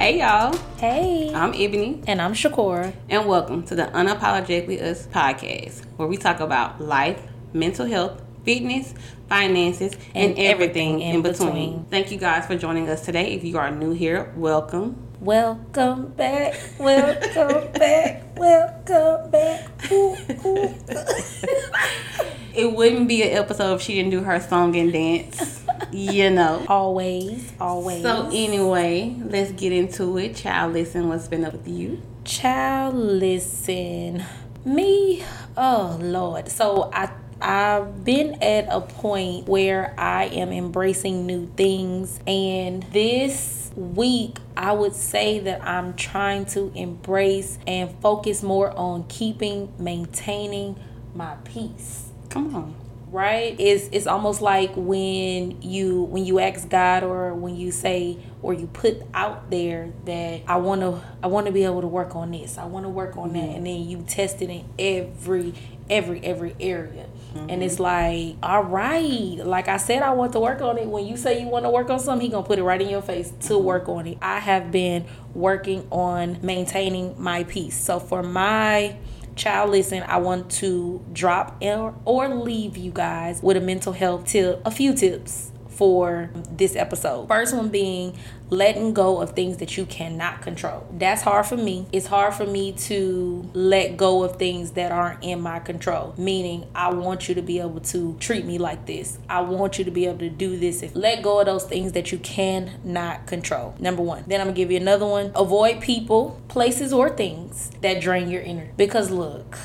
Hey y'all, Hey. I'm Ebony, and I'm Shakora. and welcome to the Unapologetically Us podcast, where we talk about life, mental health, fitness, finances, and, And everything, everything in in between. between. Thank you guys for joining us today. If you are new here, welcome. Welcome back. Welcome back. Welcome back. Ooh, ooh. It wouldn't be an episode if she didn't do her song and dance, you know. always, always. So anyway, let's get into it. Child, listen, what's been up with you? Child, listen. Me, oh Lord. So I I've been at a point where I am embracing new things and this week I would say that I'm trying to embrace and focus more on keeping maintaining my peace Come on. right? It's it's almost like when you when you ask god or when you say or you put out there that i want to i want to be able to work on this i want to work on that mm-hmm. and then you test it in every every every area. And mm-hmm. it's like all right like i said i want to work on it. When you say you want to work on something he gonna put it right in your face to mm-hmm. work on it. I have been working on maintaining my peace. So for my child listen i want to drop or, or leave you guys with a mental health tip a few tips for this episode. First one being letting go of things that you cannot control. That's hard for me. It's hard for me to let go of things that aren't in my control. Meaning i want you to be able to treat me like this. I want you to be able to do this. If let go of those things that you cannot control. Number one. Then i'm gonna give you another one. Avoid people places or things that drain your energy. Because look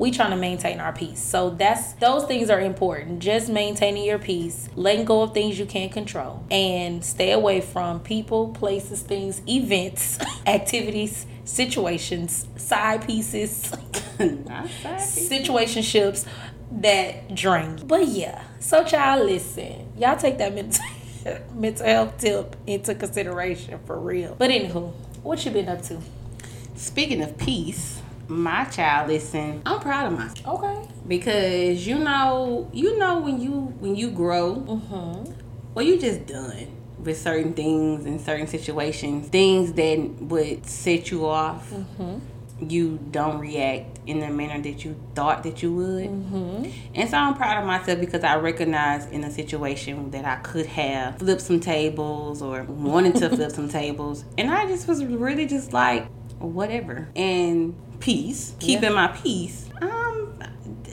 we trying to maintain our peace. So that's those things are important. Just maintaining your peace letting go of things you can't control and stay away from people places things events activities situations side pieces. situationships that drain. But yeah so child listen y'all take that mental mental health tip into consideration for real. But anywho what you been up to? Speaking of peace, my child, listen, I'm proud of myself okay because you know, you know when you when you grow, mm-hmm well, you just done with certain things and certain situations, things that would set you off. mm-hmm You don't react in the manner that you thought that you would. mm-hmm And so I'm proud of myself because I recognized in a situation that I could have flipped some tables or wanted to flip some tables. And I just was really just like, whatever. And peace, keeping my peace. Um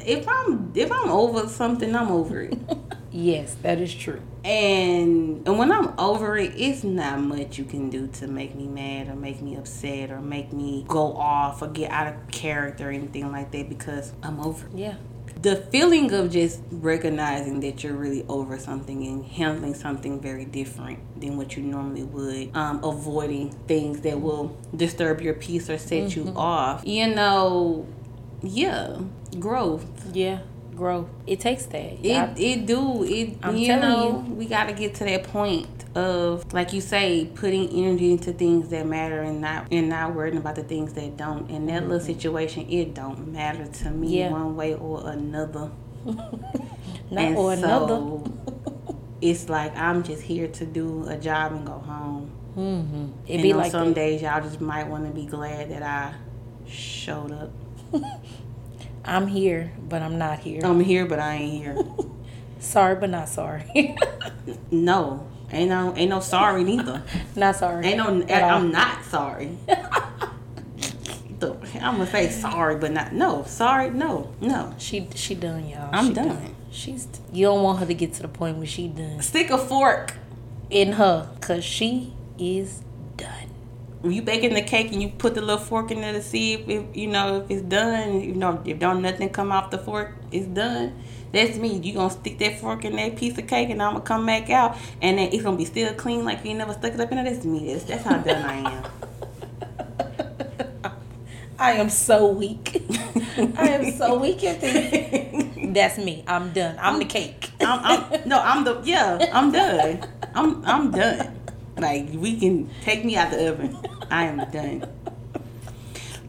if I'm if I'm over something, I'm over it. yes that is true and and when I'm over it, it's not much you can do to make me mad or make me upset or make me go off or get out of character or anything like that because I'm over it yeah the feeling of just recognizing that you're really over something and handling something very different than what you normally would um, avoiding things that will disturb your peace or set you off. You know yeah growth. Yeah, growth. It takes that. it, I- it do it I'm you telling know we got to get to that point of like you say putting energy into things that matter and not and not worrying about the things that don't in that little situation it don't matter to me Mm-hmm. Yeah. one way or another not or another. it's like I'm just here to do a job and go home. Mm-hmm. It and be like some that. days y'all just might want to be glad that I showed up. I'm here, but I'm not here. I'm here, but I ain't here. sorry, but not sorry. no, ain't no, ain't no sorry neither. not sorry. Ain't no. I'm not sorry. I'm gonna say sorry, but not no sorry. No, no. She she done, y'all. I'm She done. She's. You don't want her to get to the point where she done Stick a fork. in her, cause she is done. When you baking the cake and you put the little fork in there to see if, if you know if it's done. You know if don't nothing come off the fork, it's done. That's me. You gonna stick that fork in that piece of cake, and I'm gonna come back out, and then it's gonna be still clean like you never stuck it up in there. That's me. That's, that's how done I am. I am so weak. I am so weak at this. That's me. I'm done. I'm the cake. I'm, I'm no, I'm the yeah. I'm done. I'm I'm done. Like we can take me out the oven. I am done.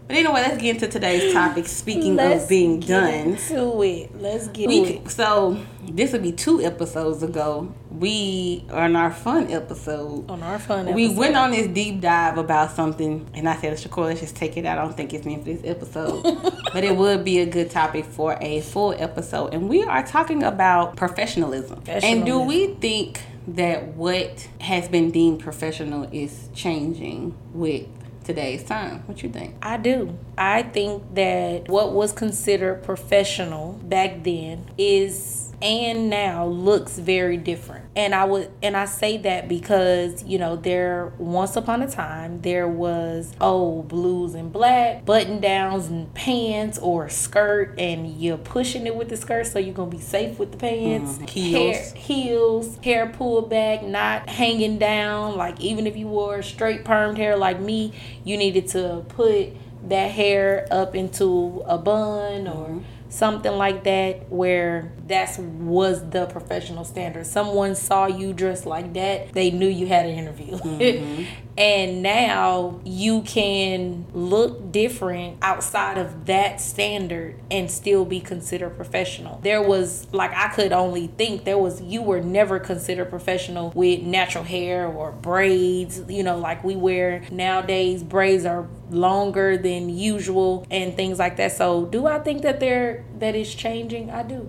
But anyway, let's get into today's topic. Speaking Let's of being get done, to it. Let's get we, it. so this would be two episodes ago. We on our fun episode. On our fun episode. We episode. went on this deep dive about something, and I said, Shakur, let's just take it. I don't think it's meant for this episode. but it would be a good topic for a full episode. And we are talking about professionalism. And do we think that what has been deemed professional is changing with today's time? What you think? I do. I think that what was considered professional back then is and now looks very different. And I would and I say that because, you know, there once upon a time there was oh blues and black, button downs and pants or a skirt and you're pushing it with the skirt so you're gonna be safe with the pants. Mhm. Heels. Hair, heels, hair pulled back, not hanging down. Like even if you wore straight permed hair like me, you needed to put that hair up into a bun or something like that where that's was the professional standard. Someone saw you dressed like that, they knew you had an interview. Mm-hmm. and now you can look different outside of that standard and still be considered professional. There was like I could only think there was you were never considered professional with natural hair or braids, you know, like we wear nowadays braids are longer than usual and things like that. So do I think that there that is changing? I do.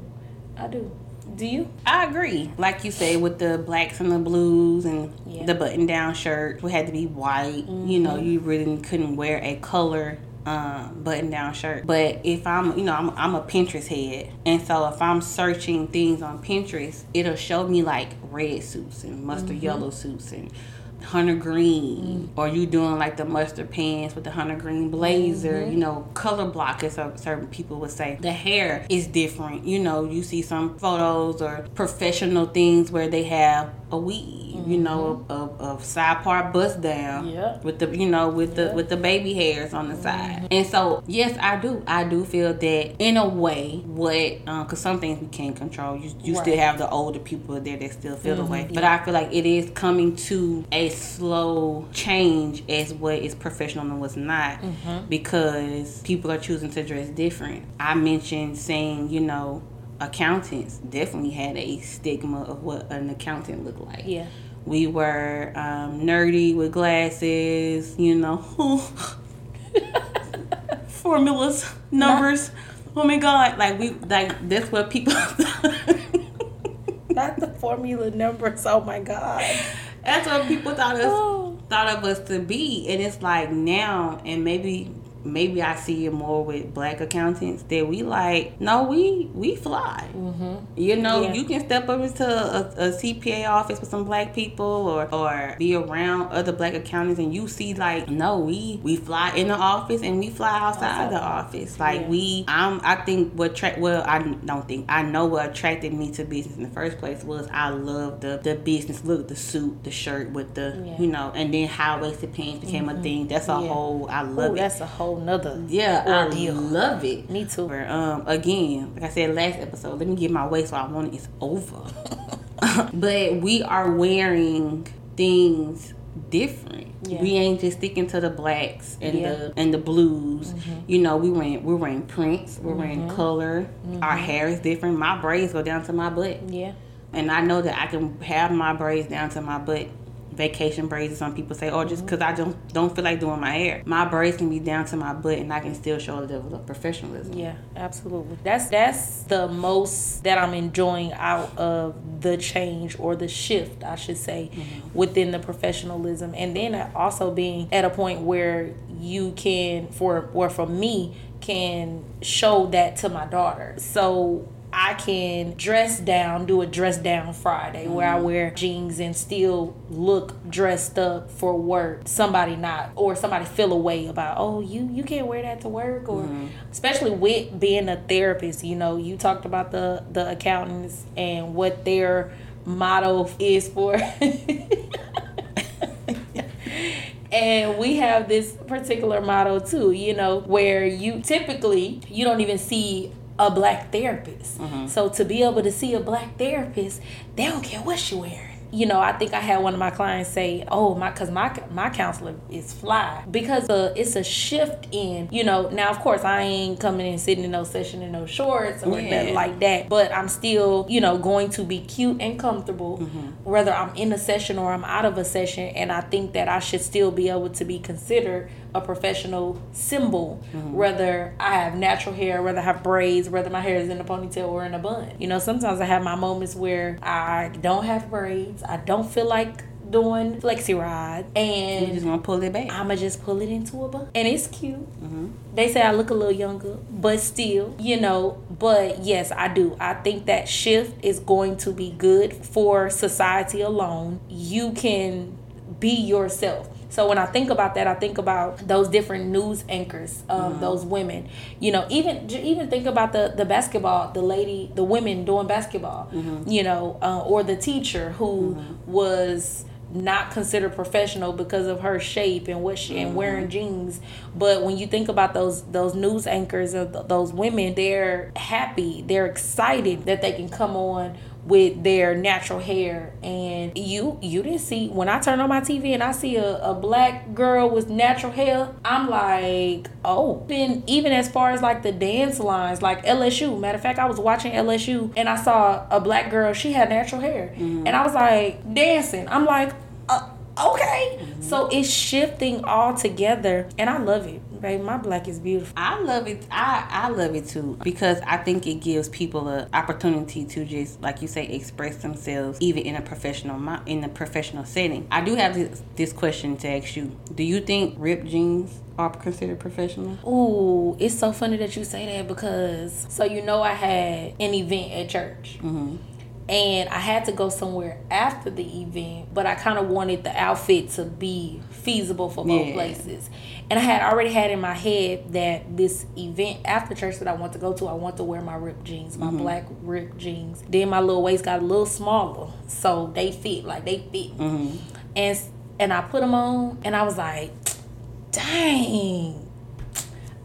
I do. Do you? I agree. Like you say, with the blacks and the blues and Yeah. the button down shirt, we had to be white. You know, you really couldn't wear a color um, button down shirt. But if I'm, you know, I'm, I'm a Pinterest head. And so if I'm searching things on Pinterest, it'll show me like red suits and mustard yellow suits and hunter green. Mm-hmm. Or you doing like the mustard pants with the hunter green blazer mm-hmm. you know color block as some- certain people would say. The hair is different you know you see some photos or professional things where they have a weave you know of, of side part bust down Yeah. with the you know with the with the baby hairs on the side. And so yes i do. I do feel that in a way what um, because some things we can't control. You, you still have the older people there that still feel the mm-hmm. way. But i feel like it is coming to a slow change as what is professional and what's not. Mm-hmm. Because people are choosing to dress different. I mentioned saying you know accountants definitely had a stigma of what an accountant looked like. Yeah. We were um, nerdy with glasses, you know, formulas, numbers. Oh my God! Like we, like that's what people. Not the formula numbers. Oh my god. that's what people thought us Oh. thought of us to be, and it's like now, and maybe maybe I see it more with black accountants that we like. No, we we fly. You know, Yeah. you can step up into a, a CPA office with some black people, or or be around other black accountants, and you see like, no, we we fly in the office and we fly outside the office. Like Yeah. we, I'm, I think what tra- well, I don't think I know what attracted me to business in the first place was I love the the business look, the suit, the shirt with the Yeah. Mm-hmm. you know, and then high waisted pants became a thing. That's a whole. I love Ooh, it. that's a whole nother. Yeah, ordeal. I love it. Me too. Um, again, like I said last episode, let me get my waist while I want it. It's over. but we are wearing things different. Yeah. We ain't just sticking to the blacks and Yeah. the and the blues. Mm-hmm. You know, we wearing we're wearing prints. We're wearing mm-hmm. color. Our mm-hmm. hair is different. My braids go down to my butt, Yeah. and I know that I can have my braids down to my butt. Vacation braids, some people say, oh, just mm-hmm. because I don't don't feel like doing my hair. My braids can be down to my butt, and I can still show a level of professionalism. Yeah, absolutely. That's that's the most that I'm enjoying out of the change or the shift, I should say, mm-hmm. within the professionalism, and then also being at a point where you can, for or for me, can show that to my daughter. So. I can dress down, do a dress down Friday where I mm-hmm. wear jeans and still look dressed up for work. Somebody not or somebody feel a way about, oh, you you can't wear that to work or mm-hmm. especially with being a therapist, you know, you talked about the the accountants and what their motto is for And we have this particular motto too, you know, where you typically you don't even see a black therapist. So to be able to see a black therapist, they don't care what you're wearing. You know, I think I had one of my clients say, "Oh, my cuz my my counselor is fly because uh, it's a shift in you know. Now of course I ain't coming in sitting in no session in no shorts or Yeah. nothing like that, but I'm still you know going to be cute and comfortable Mm-hmm. whether I'm in a session or I'm out of a session, and I think that I should still be able to be considered a professional symbol, Mm-hmm. whether I have natural hair, whether I have braids, whether my hair is in a ponytail or in a bun. You know, sometimes I have my moments where I don't have braids, I don't feel like doing flexi rod, You and just want to pull it back. I'ma just pull it into a bun, and it's cute. They say I look a little younger, but still, you know. But yes, I do. I think that shift is going to be good for society alone. You can be yourself. So when I think about that, I think about those different news anchors, um, those women. You know, even even think about the the basketball, the lady, the women doing basketball. You know, uh, or the teacher who was not considered professional because of her shape and what she and wearing jeans. But when you think about those those news anchors of th- those women, they're happy, they're excited that they can come on with their natural hair. And you you didn't see when I turn on my TV and I see a, a black girl with natural hair I'm like oh. Then even as far as like the dance lines like LSU matter of fact I was watching LSU and I saw a black girl she had natural hair. Mm-hmm. And I was like dancing. I'm like okay so it's shifting all together and I love it baby my black is beautiful I love it. I, I love it too because I think it gives people an opportunity to just, like you say, express themselves even in a professional in a professional setting. I do have this, this question to ask you. Do you think ripped jeans are considered professional? Ooh, it's so funny that you say that because so you know I had an event at church. Mm-hmm. And I had to go somewhere after the event, but I kind of wanted the outfit to be feasible for both Yeah. places. And I had already had in my head that this event after church that I want to go to, I want to wear my ripped jeans, my mm-hmm. black ripped jeans. Then my little waist got a little smaller, so they fit like they fit. Mm-hmm. And and I put them on, and I was like, dang.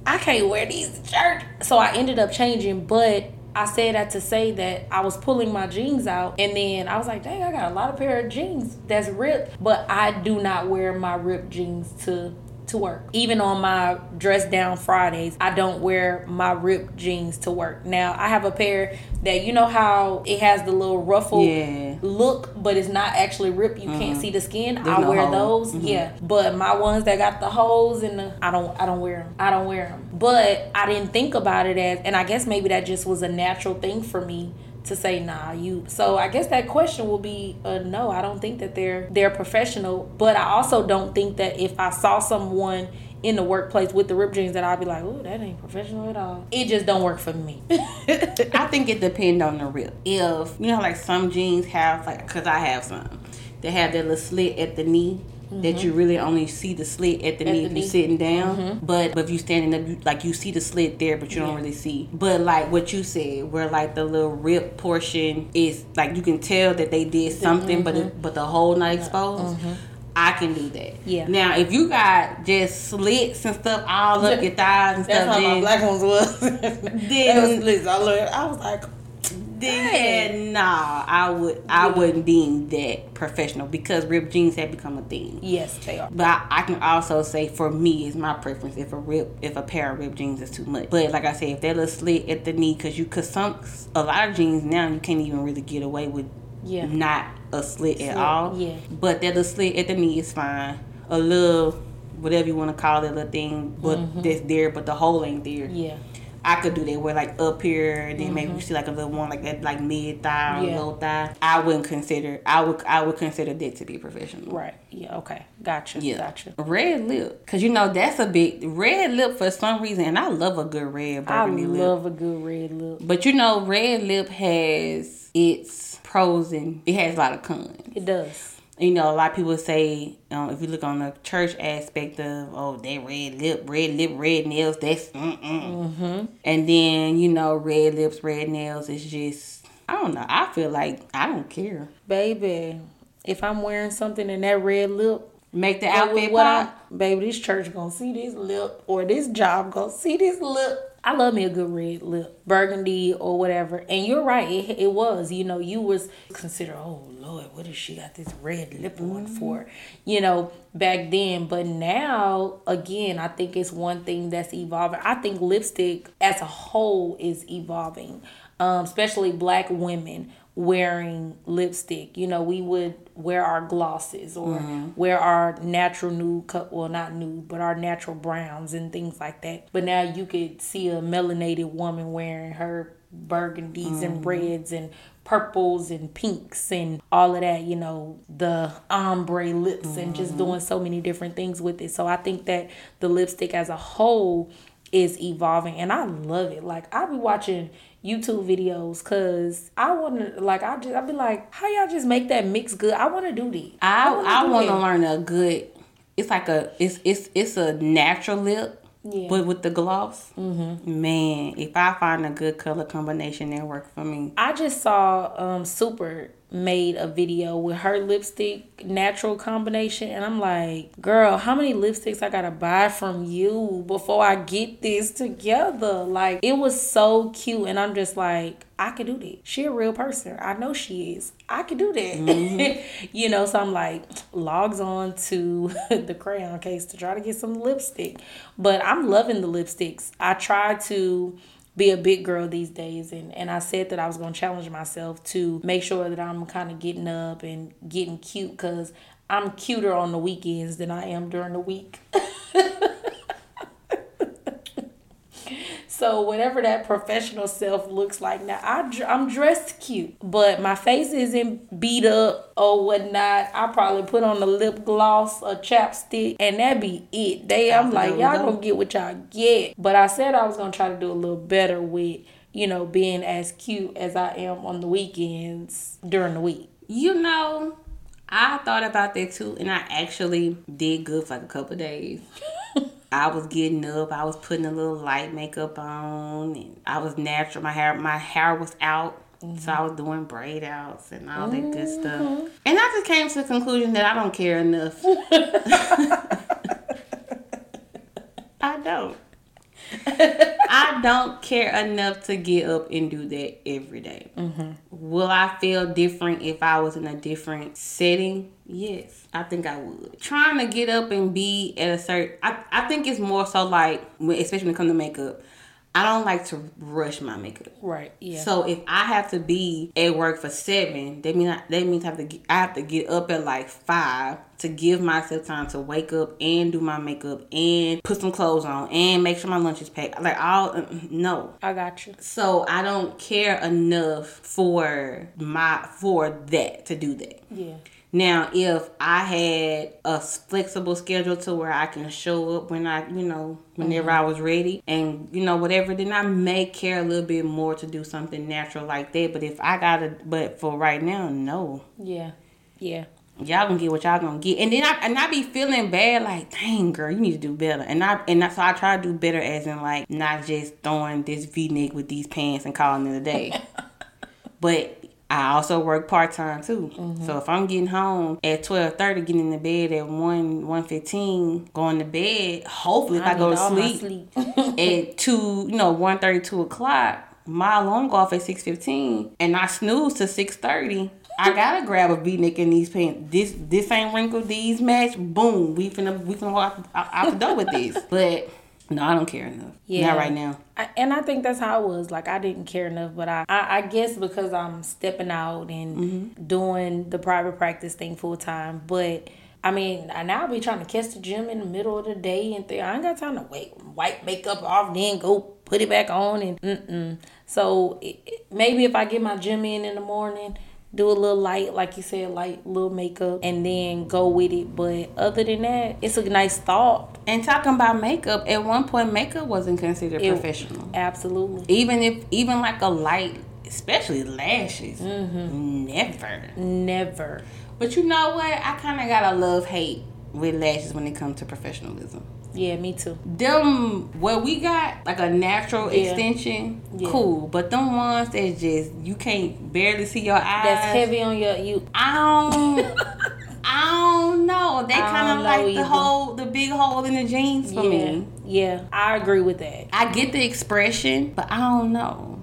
I can't wear these to church. So I ended up changing, but I said that to say that I was pulling my jeans out and then I was like, dang, I got a lot of pair of jeans that's ripped. But I do not wear my ripped jeans to to work. Even on my dress down Fridays, I don't wear my ripped jeans to work. Now I have a pair that you know how it has the little ruffle Yeah. look, but it's not actually ripped. You can't mm-hmm. see the skin. There's I no wear hole. those. Mm-hmm. Yeah, but my ones that got the holes in the, I don't, I don't wear them. I don't wear them. But I didn't think about it as, and I guess maybe that just was a natural thing for me to say, nah, you. So I guess that question will be, uh, no, I don't think that they're they're professional. But I also don't think that if I saw someone in the workplace with the ripped jeans, that I'd be like, oh, that ain't professional at all. It just don't work for me. I think it depends on the rip. If you know, like some jeans have like, cause I have some, they have that little slit at the knee. That you really only see the slit at the Mm-hmm. At knee the if knee. you're sitting down, but, but if you're standing up, you, like you see the slit there, but you don't really see. But like what you said, where like the little rip portion is like you can tell that they did something, but it, but the whole not exposed. I can do that. Mm-hmm. Yeah. Now, if you got just slits and stuff all up your thighs and That's stuff, how my then, black ones was. Then- then I learned. I was like, then nah, I would I wouldn't deem that professional because ripped jeans have become a thing. yes, they are. But I, I can also say for me, it's my preference if a rip if a pair of ripped jeans is too much. But like I said, if they're a little slit at the knee, because you cause some a lot of jeans now you can't even really get away with Yeah. not a slit at all. yeah. But that little slit at the knee is fine. A little whatever you want to call it, a little thing, but that's there, but the hole ain't there. Mm-hmm. Yeah. I could do that where like up here, and then maybe you see like a little one like that, like mid thigh or Mm-hmm. Yeah. low thigh. I wouldn't consider. I would. I would consider that to be professional. Right. Yeah. Okay. Gotcha. Yeah. Gotcha. Red lip, cause you know that's a big red lip for some reason, and I love a good red burgundy lip. I love a good red lip. But you know, red lip has its pros and it has a lot of cons. It does. You know, a lot of people say, um, if you look on the church aspect of, oh, that red lip, red lip, red nails, that's mm mm. And then, you know, red lips, red nails is just, I don't know. I feel like I don't care. Baby, if I'm wearing something in that red lip, Make the outfit what pop. I, baby, this church gonna see this lip or this job gonna see this lip. I love me a good red lip, burgundy or whatever. And you're right, it, it was. You know, you was consider, oh Lord, what does she got this red lip on mm-hmm. for? You know, back then. But now, again, I think it's one thing that's evolving. I think lipstick as a whole is evolving, um, especially black women wearing lipstick. You know, we would wear our glosses or mm-hmm. wear our natural nude cut well not nude, but our natural browns and things like that. But now you could see a melanated woman wearing her burgundies mm-hmm. and reds and purples and pinks and all of that, you know, the ombre lips mm-hmm. and just mm-hmm. doing so many different things with it. So I think that the lipstick as a whole is evolving and I love it. Like I be watching YouTube videos because I want to like I just I be like how y'all just make that mix good. I want to do this. I I want to learn a good. It's like a it's it's it's a natural lip. Yeah. But with the gloss, mm-hmm. man, if I find a good color combination, that work for me. I just saw um Super made a video with her lipstick natural combination and I'm like, girl, how many lipsticks I gotta buy from you before I get this together? Like it was so cute and I'm just like, I could do that. She a real person. I know she is. I could do that. Mm-hmm. you know, so I'm like, logs on to the crayon case to try to get some lipstick. But I'm loving the lipsticks. I try to be a big girl these days and, and I said that I was going to challenge myself to make sure that I'm kind of getting up and getting cute because I'm cuter on the weekends than I am during the week. So whatever that professional self looks like now, I I'm dressed cute, but my face isn't beat up or whatnot. I probably put on a lip gloss, a chapstick, and that be it. They I'm like y'all gonna get what y'all get. But I said I was gonna try to do a little better with you know being as cute as I am on the weekends during the week. You know, I thought about that too, and I actually did good for like a couple days. I was getting up, I was putting a little light makeup on, and I was natural. My hair, my hair was out. Mm-hmm. So I was doing braid outs and all that good stuff. Mm-hmm. And I just came to the conclusion that I don't care enough. I don't. I don't care enough to get up and do that every day. Mm-hmm. Will I feel different if I was in a different setting? Yes, I think I would. Trying to get up and be at a certain, I, I think it's more so like, especially when it comes to makeup. I don't like to rush my makeup. Right. Yeah. So if I have to be at work for seven, that mean I, that means I have to get, I have to get up at like five to give myself time to wake up and do my makeup and put some clothes on and make sure my lunch is packed. Like all uh, no. I got you. So I don't care enough for my for that to do that. Yeah. Now, if I had a flexible schedule to where I can show up when I, you know, whenever mm-hmm. I was ready and, you know, whatever, then I may care a little bit more to do something natural like that. But if I gotta, but for right now, no. Yeah. Yeah. Y'all gonna get what y'all gonna get, and then I and I be feeling bad, like, dang girl, you need to do better. And I and I, so I try to do better, as in like not just throwing this V neck with these pants and calling it a day. but I also work part time too. Mm-hmm. So if I'm getting home at twelve thirty, getting in the bed at one one fifteen, going to bed. Hopefully, I if I go to sleep, sleep. at two, you know, one thirty, two o'clock, my alarm go off at six fifteen, and I snooze to six thirty. I gotta grab a V neck in these pants. This this ain't wrinkled. These match. Boom. We finna we finna walk out, out the door with this. But no, I don't care enough. Yeah. Not right now. I, and I think that's how it was. Like I didn't care enough, but I, I, I guess because I'm stepping out and mm-hmm. doing the private practice thing full time. But I mean, I now be trying to catch the gym in the middle of the day and think I ain't got time to wait, wipe makeup off, then go put it back on and mm-mm. So it, maybe if I get my gym in in the morning do a little light, like you said, light little makeup, and then go with it. But other than that, it's a nice thought. And talking about makeup, at one point, makeup wasn't considered it, professional. Absolutely. Even if, even like a light, especially lashes, mm-hmm. never, never. But you know what? I kind of got a love hate with lashes when it comes to professionalism. Yeah, me too. Them what we got like a natural yeah. extension, yeah. cool. But them ones that just you can't barely see your eyes. That's heavy on your you. I don't. I don't know. They kind of like the hole, the big hole in the jeans for yeah. me. Yeah, I agree with that. I get the expression, but I don't know.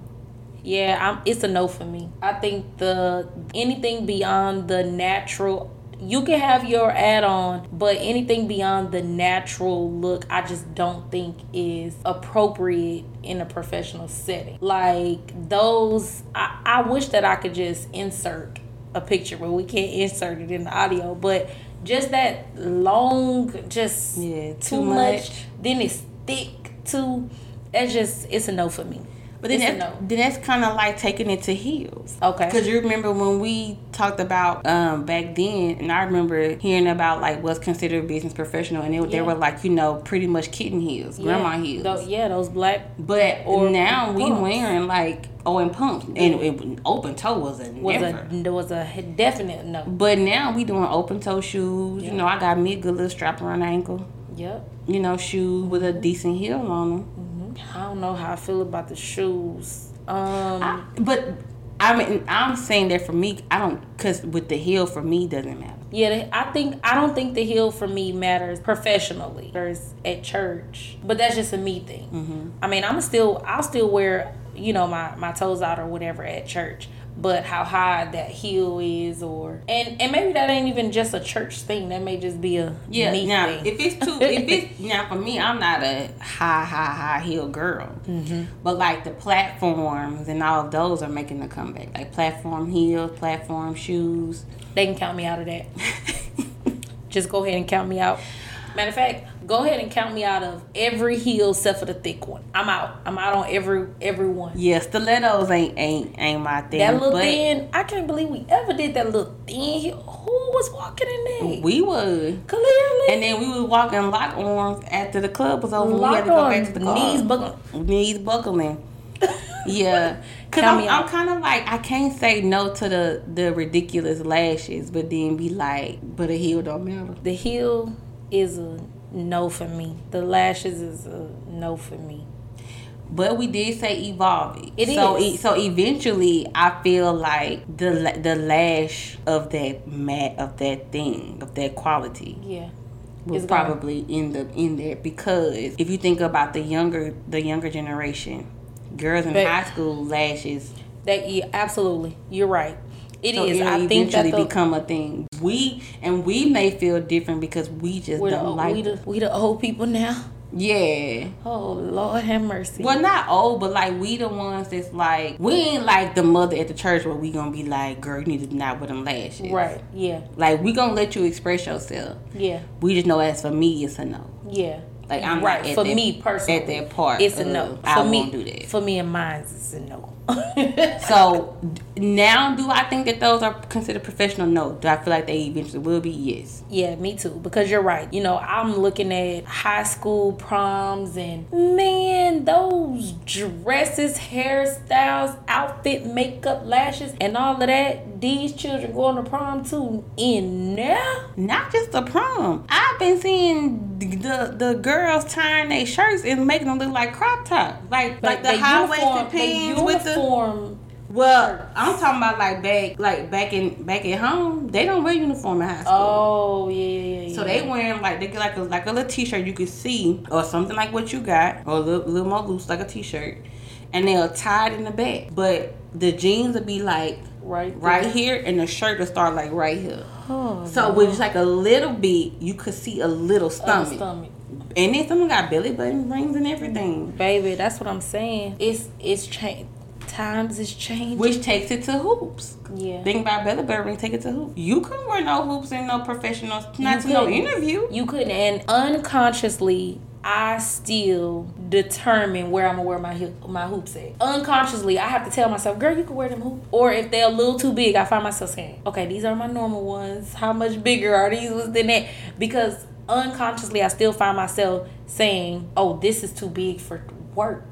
Yeah, I'm, it's a no for me. I think the anything beyond the natural, you can have your add-on, but anything beyond the natural look, I just don't think is appropriate in a professional setting. Like those, I, I wish that I could just insert a picture, but we can't insert it in the audio. But just that long, just Yeah, too, too much. much. Then it's thick too. That's just it's a no for me. But then, It's a that, no. then that's kind of like taking it to heels. Okay. Because you remember when we talked about um, back then, and I remember hearing about like what's considered business professional, and it, they were like, you know, pretty much kitten heels, grandma heels. tho- yeah, those black but or now we wearing like, oh, and pumps. And it, open toe was a was never. a there was a definite no. But now we doing open toe shoes. Yeah. You know, I got me a good little strap around the ankle. Yep. You know, shoes with a decent heel on them. I don't know how I feel about the shoes. Um, I, but I mean, I'm saying that for me, I don't, cause with the heel for me doesn't matter. yeah, I think I don't think the heel for me matters professionally. There's at church, but that's just a me thing. Mm-hmm. I mean, I'm still I'll still wear you know my my toes out or whatever at church. But how high that heel is, or and and maybe that ain't even just a church thing. That may just be a Yeah. now, thing. if it's too, if it's now for me, I'm not a high, high, high heel girl. Mm-hmm. But like the platforms and all of those are making a comeback. Like platform heels, platform shoes. They can count me out of that. Just go ahead and count me out. Matter of fact, go ahead and count me out of every heel except for the thick one. I'm out. I'm out on every every one. Yeah, stilettos ain't ain't ain't my thing. That little but thin, I can't believe we ever did that little thin heel. Who was walking in there? We would. Clearly. And then we was walking lock arms after the club was over. we Lock had to go back to the car. knees buckling. Knees buckling. Yeah, cause I'm, I'm kind of like I can't say no to the the ridiculous lashes, but then be like, but a heel don't matter. The heel is a no for me. The lashes is a no for me. But we did say evolving. It so is. e- so eventually, I feel like the la- the lash of that mat of that thing of that quality Yeah. will It's probably end up in there because if you think about the younger the younger generation, girls in But- high school lashes That yeah, absolutely. You're right. It is. so it'll I think that eventually the, become a thing. We and we may feel different because we just we're the, don't like. we, the, we the old people now. yeah. Oh Lord have mercy. Well, not old, but like we the ones that's like we ain't like the mother at the church where we gonna be like, girl, you need to not with them lashes. Right. Yeah. Like we gonna let you express yourself. Yeah. We just know as for me, it's a no. Yeah. Like I'm right. at For that- me personally, at that part. it's a no. For I me, won't do that. For me and mine, it's a no. So now, do I think that those are considered professional? No. Do I feel like they eventually will be? Yes. Yeah, me too. Because you're right. You know, I'm looking at high school proms and man, those dresses, hairstyles, outfit, makeup, lashes, and all of that. These children going to prom too. In now, Not just the prom. I've been seeing the the, girls tying their shirts and making them look like crop top, like like the high waisted pants with the. Uniform. Well, I'm talking about like back like back in back at home. They don't wear uniform in high school. Oh yeah, yeah, yeah. So they wearing like they get like a like a little t-shirt you can see or something like what you got or a little, little more loose like a t-shirt, and they'll tie it in the back. But the jeans will be like right, right here, and the shirt will start like right here. Oh, So with just like a little bit, you could see a little stomach, stomach. and then someone got belly button rings and everything, Baby, that's what I'm saying. It's it's changed. Times is changing. which takes it to hoops. yeah. Think about button ring, take it to hoops. You couldn't wear no hoops in no professional, not to You no couldn't. interview. You couldn't, and unconsciously, I still determine where I'm gonna wear my my hoops at. Unconsciously, I have to tell myself, "Girl, you can wear them hoops." Or if they're a little too big, I find myself saying, "Okay, these are my normal ones. How much bigger are these ones than that?" Because unconsciously, I still find myself saying, "Oh, this is too big for work."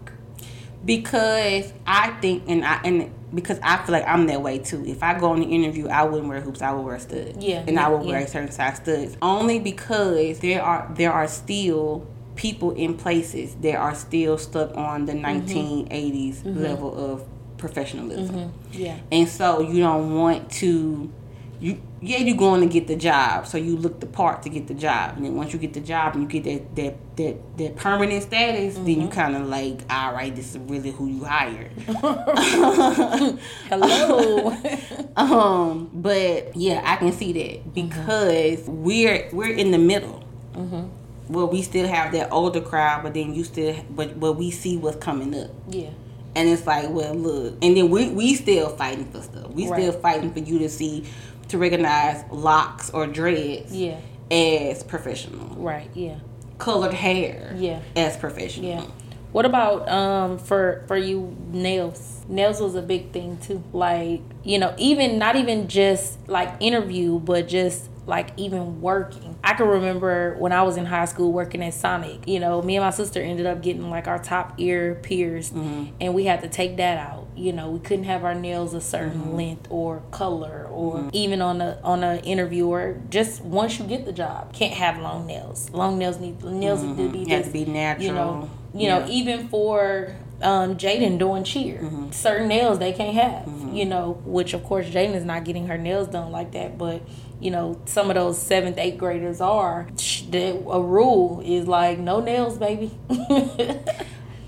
Because I think and I and because I feel like I'm that way too. If I go on the interview, I wouldn't wear hoops. I would wear studs. Yeah, and I would yeah. wear certain size studs only because there are there are still people in places that are still stuck on the mm-hmm. 1980s mm-hmm. level of professionalism. Mm-hmm. Yeah. And so you don't want to you yeah you're going to get the job, so you look the part to get the job, and then once you get the job and you get that that that, that permanent status, mm-hmm. then you kind of like, all right, this is really who you hired. Hello. um, but yeah, I can see that mm-hmm. because mm-hmm. we're we're in the middle. Mm-hmm. Well, we still have that older crowd, but then you still, but but we see what's coming up. Yeah. And it's like, well, look, and then we we still fighting for stuff. We right. still fighting for you to see, to recognize locks or dreads. Yeah. As professional. Right. Yeah. Colored hair. Yeah. As professional. Yeah. What about um for for you nails? Nails was a big thing too. Like you know, even not even just like interview, but just like even working. I can remember when I was in high school working at Sonic, you know, me and my sister ended up getting like our top ear pierced mm-hmm. and we had to take that out. You know, we couldn't have our nails a certain mm-hmm. length or color or mm-hmm. even on a on an interview or just once you get the job, can't have long nails. Long nails need nails need to be mm-hmm. to be natural. You know, you yeah. know, even for um, Jaden doing cheer. Mm-hmm. Certain nails they can't have, mm-hmm. you know, which of course Jaden is not getting her nails done like that, but you know, some of those seventh, eighth graders are. The, a rule is like no nails, baby.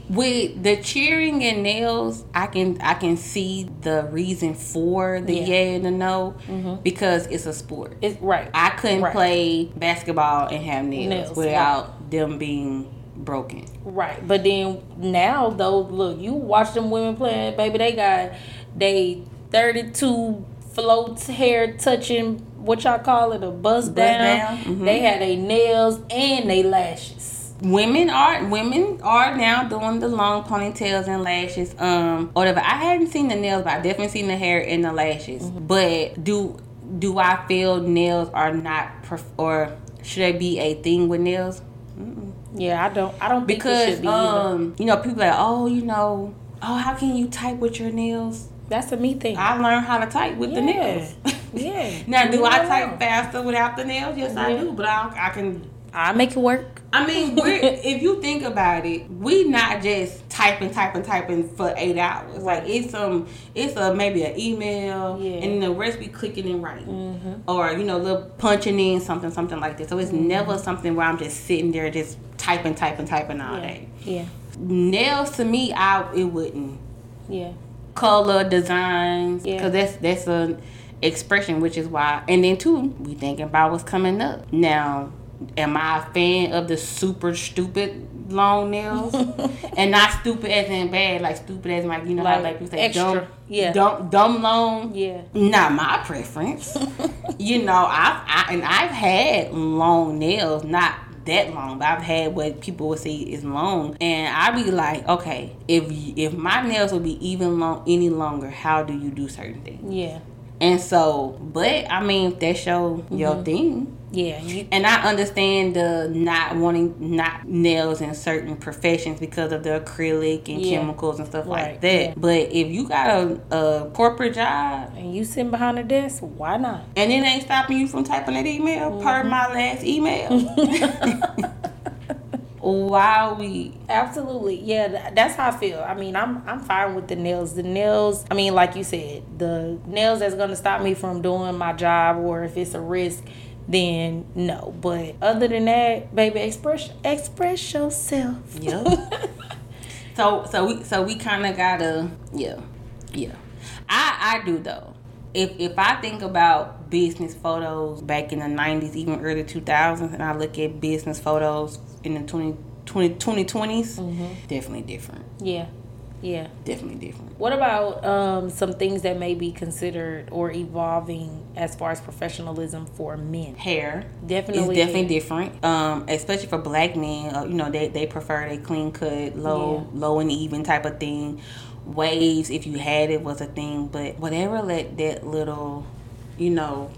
With the cheering and nails, I can I can see the reason for the yeah, yeah and the no mm-hmm. because it's a sport. It's right. I couldn't right. play basketball and have nails, nails without right. them being broken. Right. But then now though, look, you watch them women playing, baby, they got they 32 floats hair touching what y'all call it a buzz, buzz down. down. Mm-hmm. They had their nails and their lashes. Women are women are now doing the long ponytails and lashes. Um, whatever. I hadn't seen the nails, but I definitely seen the hair and the lashes. Mm-hmm. But do do I feel nails are not perf- or should they be a thing with nails? Mm-mm. Yeah, I don't. I don't because be um, you know, people like, oh, you know, oh, how can you type with your nails? That's a me thing. I learned how to type with yeah. the nails. Yeah. now, do I type faster without the nails? Yes, yeah. I do. But I, I can. I make it work. I mean, if you think about it, we not just typing, typing, typing for eight hours. Like it's um, it's a maybe an email, yeah. and the rest be clicking and writing, mm-hmm. or you know, little punching in something, something like this. So it's mm-hmm. never something where I'm just sitting there just typing, typing, typing all yeah. day. Yeah. Nails to me, I it wouldn't. Yeah. Color designs, because yeah. that's that's a expression, which is why. And then two, we thinking about what's coming up. Now, am I a fan of the super stupid long nails? and not stupid as in bad, like stupid as like you know like how like people say extra. dumb, yeah, dumb, dumb long. Yeah, not my preference. you know, I've I, and I've had long nails, not that long, but I've had what people would say is long, and I'd be like, okay, if if my nails would be even long any longer, how do you do certain things? Yeah. And so, but I mean, that's your mm-hmm. your thing. Yeah. You, and I understand the not wanting not nails in certain professions because of the acrylic and yeah. chemicals and stuff right. like that. Yeah. But if you got a, a corporate job and you sitting behind a desk, why not? And it ain't stopping you from typing that email mm-hmm. per my last email. while we absolutely. Yeah that's how i feel. I mean i'm i'm fine with the nails. The nails i mean like you said the nails that's going to stop me from doing my job or if it's a risk then no. But other than that baby express express yourself. Yeah. So so we so we kind of gotta yeah yeah. I i do though. If if i think about business photos back in the 90s even early 2000s and i look at business photos in the 20, 20 2020s, mm-hmm. definitely different. Yeah. Yeah. Definitely different. What about um, some things that may be considered or evolving as far as professionalism for men? Hair. Definitely. It's definitely different. Um, especially for black men, uh, you know, they, they prefer a clean cut, low, yeah. low and even type of thing. Waves, if you had it, was a thing. But whatever let that little, you know,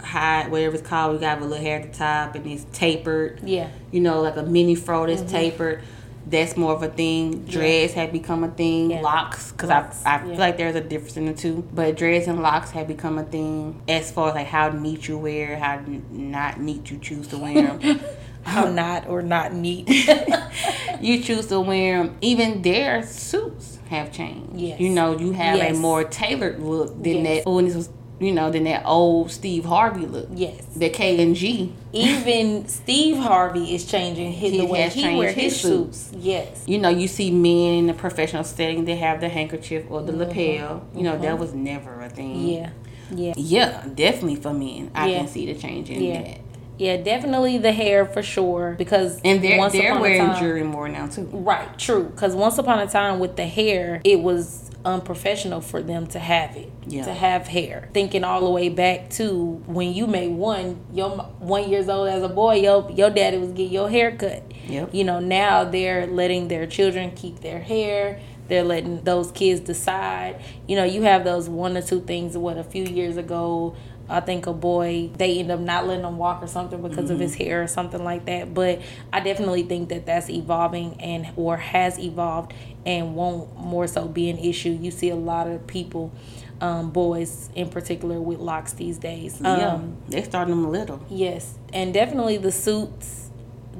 high, whatever it's called. We got a little hair at the top and it's tapered. Yeah. You know, like a mini fro that's mm-hmm. tapered. That's more of a thing. Dreads yeah. have become a thing. Yeah. Locks, because I, I yeah. feel like there's a difference in the two. But dreads and locks have become a thing as far as like how neat you wear, how not neat you choose to wear them. how not or not neat you choose to wear them. Even their suits have changed. Yes. You know, you have yes. a more tailored look than yes. that. Oh, and this was you know, than that old Steve Harvey look. Yes. The K and G. Even Steve Harvey is changing his, He the way he changed wear his his suits. Yes. You know, you see men in the professional setting, they have the handkerchief or the lapel. You know, that was never a thing. Mm-hmm. Yeah. Yeah. Yeah, definitely for men. I Yeah. can see the change in Yeah. that. Yeah, definitely the hair for sure. Because And they're once they're upon a wearing time- jewelry more now too. Right, true. Because once upon a time with the hair, it was unprofessional for them to have it. Yeah. To have hair. Thinking all the way back to when you made one, your one years old as a boy, your your daddy was getting your hair cut. Yep. You know, now they're letting their children keep their hair. They're letting those kids decide. You know, you have those one or two things. What a few years ago, I think a boy they end up not letting him walk or something because of his hair or something like that. But I definitely think that that's evolving and or has evolved and won't more so be an issue. You see a lot of people, um, boys in particular, with locks these days. yeah, Um, they starting them little. Yes, and definitely the suits,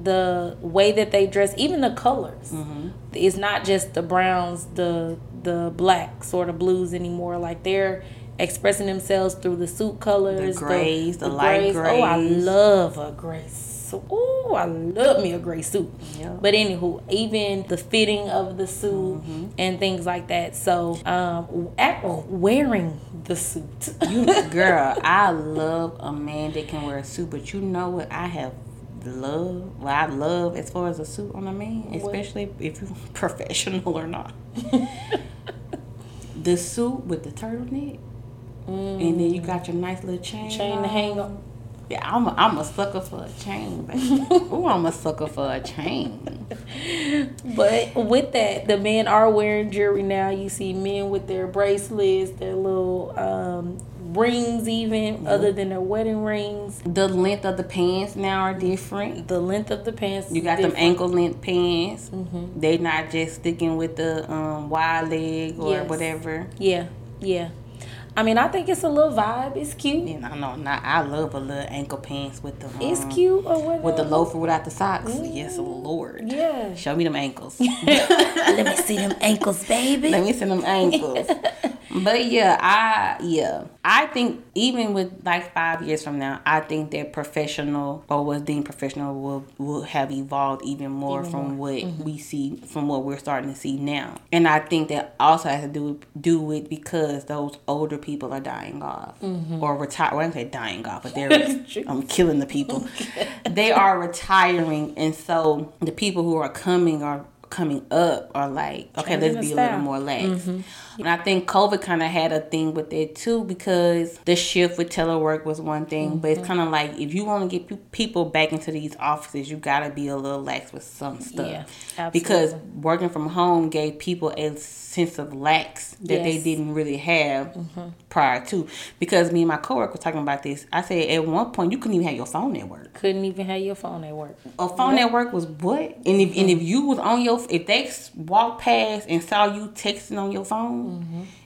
the way that they dress, even the colors. Mm-hmm. It's not just the browns, the the blacks or the blues anymore. Like they're expressing themselves through the suit colors, the grays, the light grays. Oh, I love a gray suit. Oh, I love me a gray suit. Yeah. But anywho, even the fitting of the suit Mm-hmm. and things like that. So, um, at, wearing the suit. You girl, I love a man that can wear a suit, but you know what I have love well I love as far as a suit on a man, especially if you're professional or not. the suit with the turtleneck. And then you got your nice little chain. Chain to hang on. Yeah, I'm a, I'm a sucker for a chain, baby. Ooh, I'm a sucker for a chain. But with that, the men are wearing jewelry now. You see men with their bracelets, their little um, rings, even other than their wedding rings. The length of the pants now are different. The length of the pants. You got them ankle length pants. They not just sticking with the um, wide leg or Yes. whatever. Yeah, yeah. I mean, I think it's a little vibe. It's cute. You know, no, not. I love a little ankle pants with the. Um, It's cute or whatever. With the loafer without the socks. Yes, Lord. Yeah. Show me them ankles. Let me see them ankles, baby. Let me see them ankles. but yeah, I yeah, I think even with like five years from now, I think that professional or what's deemed professional will will have evolved even more from what we see from what we're starting to see now. And I think that also has to do do with because those older people are dying off or retire. Well, I say dying off, but they're I'm killing the people. they are retiring, and so the people who are coming are coming up are like, okay, let's be a little more lax. And I think COVID kind of had a thing with it too because the shift with telework was one thing, but Mm-hmm. it's kind of like if you want to get people back into these offices, you got to be a little lax with some stuff. Yeah, absolutely. Because working from home gave people a sense of lax that they Yes. Mm-hmm. didn't really have prior to. Because me and my coworker were talking about this. I said at one point you couldn't even have your phone at work. Couldn't even have your phone at work. A phone at work was what? And if and if you was on your if they walked past and saw you texting on your phone,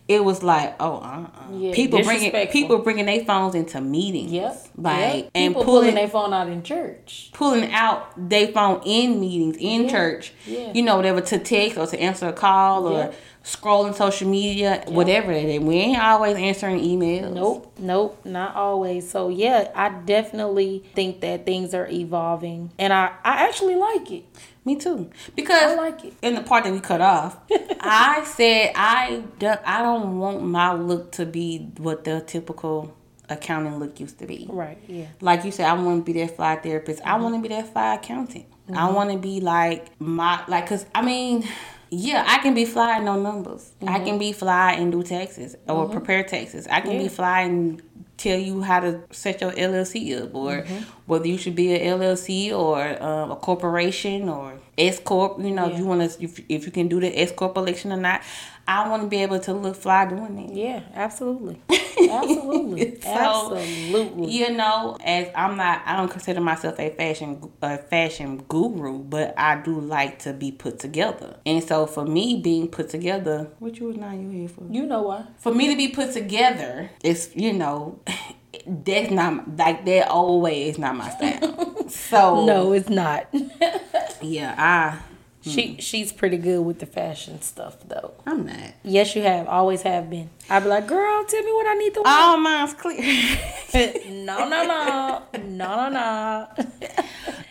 it was like oh uh uh Yeah, people bringing people bringing their phones into meetings. Yep. like yep. and People pulling pulling their phone out in church. pulling out their phone in meetings in church. yeah. You know whatever to text or to answer a call or Yeah. scrolling social media whatever it is. We ain't always answering emails. Nope, nope, not always. So yeah, I definitely think that things are evolving, and I I actually like it. Me too. Because I like it. in the part that we cut off, I said I don't, I don't want my look to be what the typical accounting look used to be. Right. Yeah. Like you said, I want to be that fly therapist. I want to be that fly accountant. I mm-hmm. want to be like my like cuz I mean, yeah, I can be fly and no numbers. I mm-hmm. can be fly and do taxes or mm-hmm. prepare taxes. I can be fly and tell you how to set your LLC up or whether you should be a LLC or um, a corporation or S corp. You know, if you want to, if, if you can do the S corp election or not. I want to be able to look fly doing it. Yeah. Absolutely. Absolutely. So, absolutely. You know, as I'm not, I don't consider myself a fashion a fashion guru, but I do like to be put together. And so for me, being put together, what you was not you here for? You know why? For me to be put together, it's you know, that's not like that always is not my style. so No, it's not. yeah, I She hmm. she's pretty good with the fashion stuff though. I'm not. Yes, you have. Always have been. I'd be like, girl, tell me what I need to wear. All mine's clear. no, no, no, no, no, no.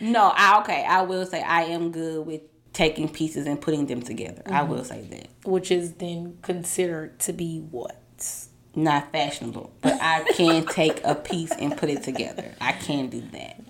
no, I okay. I will say I am good with taking pieces and putting them together. I mm-hmm. will say that. Which is then considered to be what? Not fashionable, but I can take a piece and put it together. I can do that.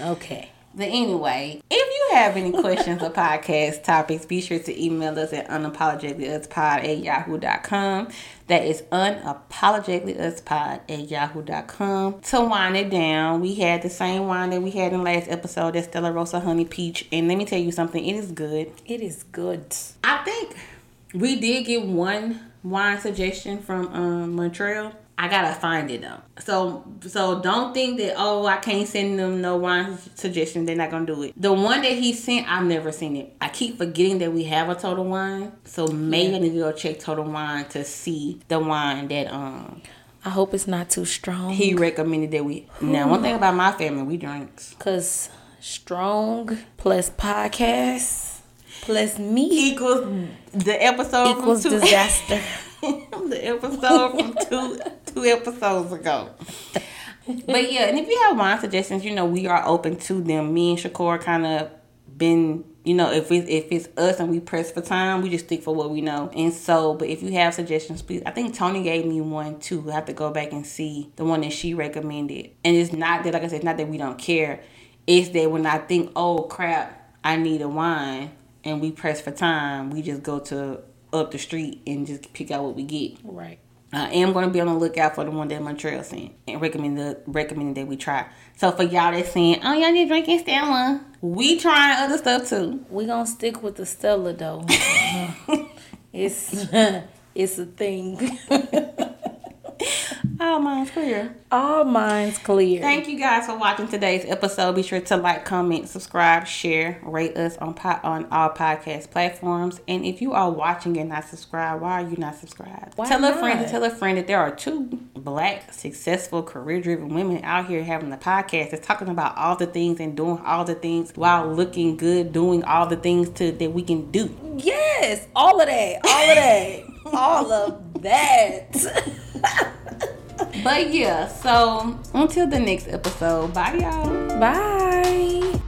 Okay. But anyway, if you have any questions or podcast topics, be sure to email us at unapologeticallyuspod at yahoo.com. That is unapologeticallyuspod at yahoo.com. To wind it down, we had the same wine that we had in last episode, that Stella Rosa Honey Peach. And let me tell you something, it is good. It is good. I think we did get one wine suggestion from um, Montreal. I gotta find it though. So so don't think that oh I can't send them no wine suggestion. They're not gonna do it. The one that he sent, I've never seen it. I keep forgetting that we have a Total Wine. So maybe I need to go check Total Wine to see the wine that um. I hope it's not too strong. He recommended that we. Now one thing about my family, we drinks. Cause strong plus podcast plus me equals the episode equals disaster. the episode from two two episodes ago. But yeah, and if you have wine suggestions, you know we are open to them. Me and Shakur kind of been, you know, if it's if it's us and we press for time, we just stick for what we know. And so, but if you have suggestions, please. I think Tony gave me one too. I have to go back and see the one that she recommended. And it's not that, like I said, it's not that we don't care. It's that when I think, oh crap, I need a wine, and we press for time, we just go to up the street and just pick out what we get. Right. I am going to be on the lookout for the one that Montreal sent and recommend the recommending that we try. So for y'all that's saying, oh y'all need drinking Stella, we trying other stuff too. We gonna stick with the Stella though. it's it's a thing. All mine's clear. All mine's clear. Thank you guys for watching today's episode. Be sure to like, comment, subscribe, share, rate us on po- on all podcast platforms. And if you are watching and not subscribed, why are you not subscribed? Why tell not? a friend to tell a friend that there are two black, successful, career driven women out here having a podcast that's talking about all the things and doing all the things while looking good, doing all the things to that we can do. Yes, all of that, all of that, all of that. But yeah, so until the next episode, bye y'all. Bye.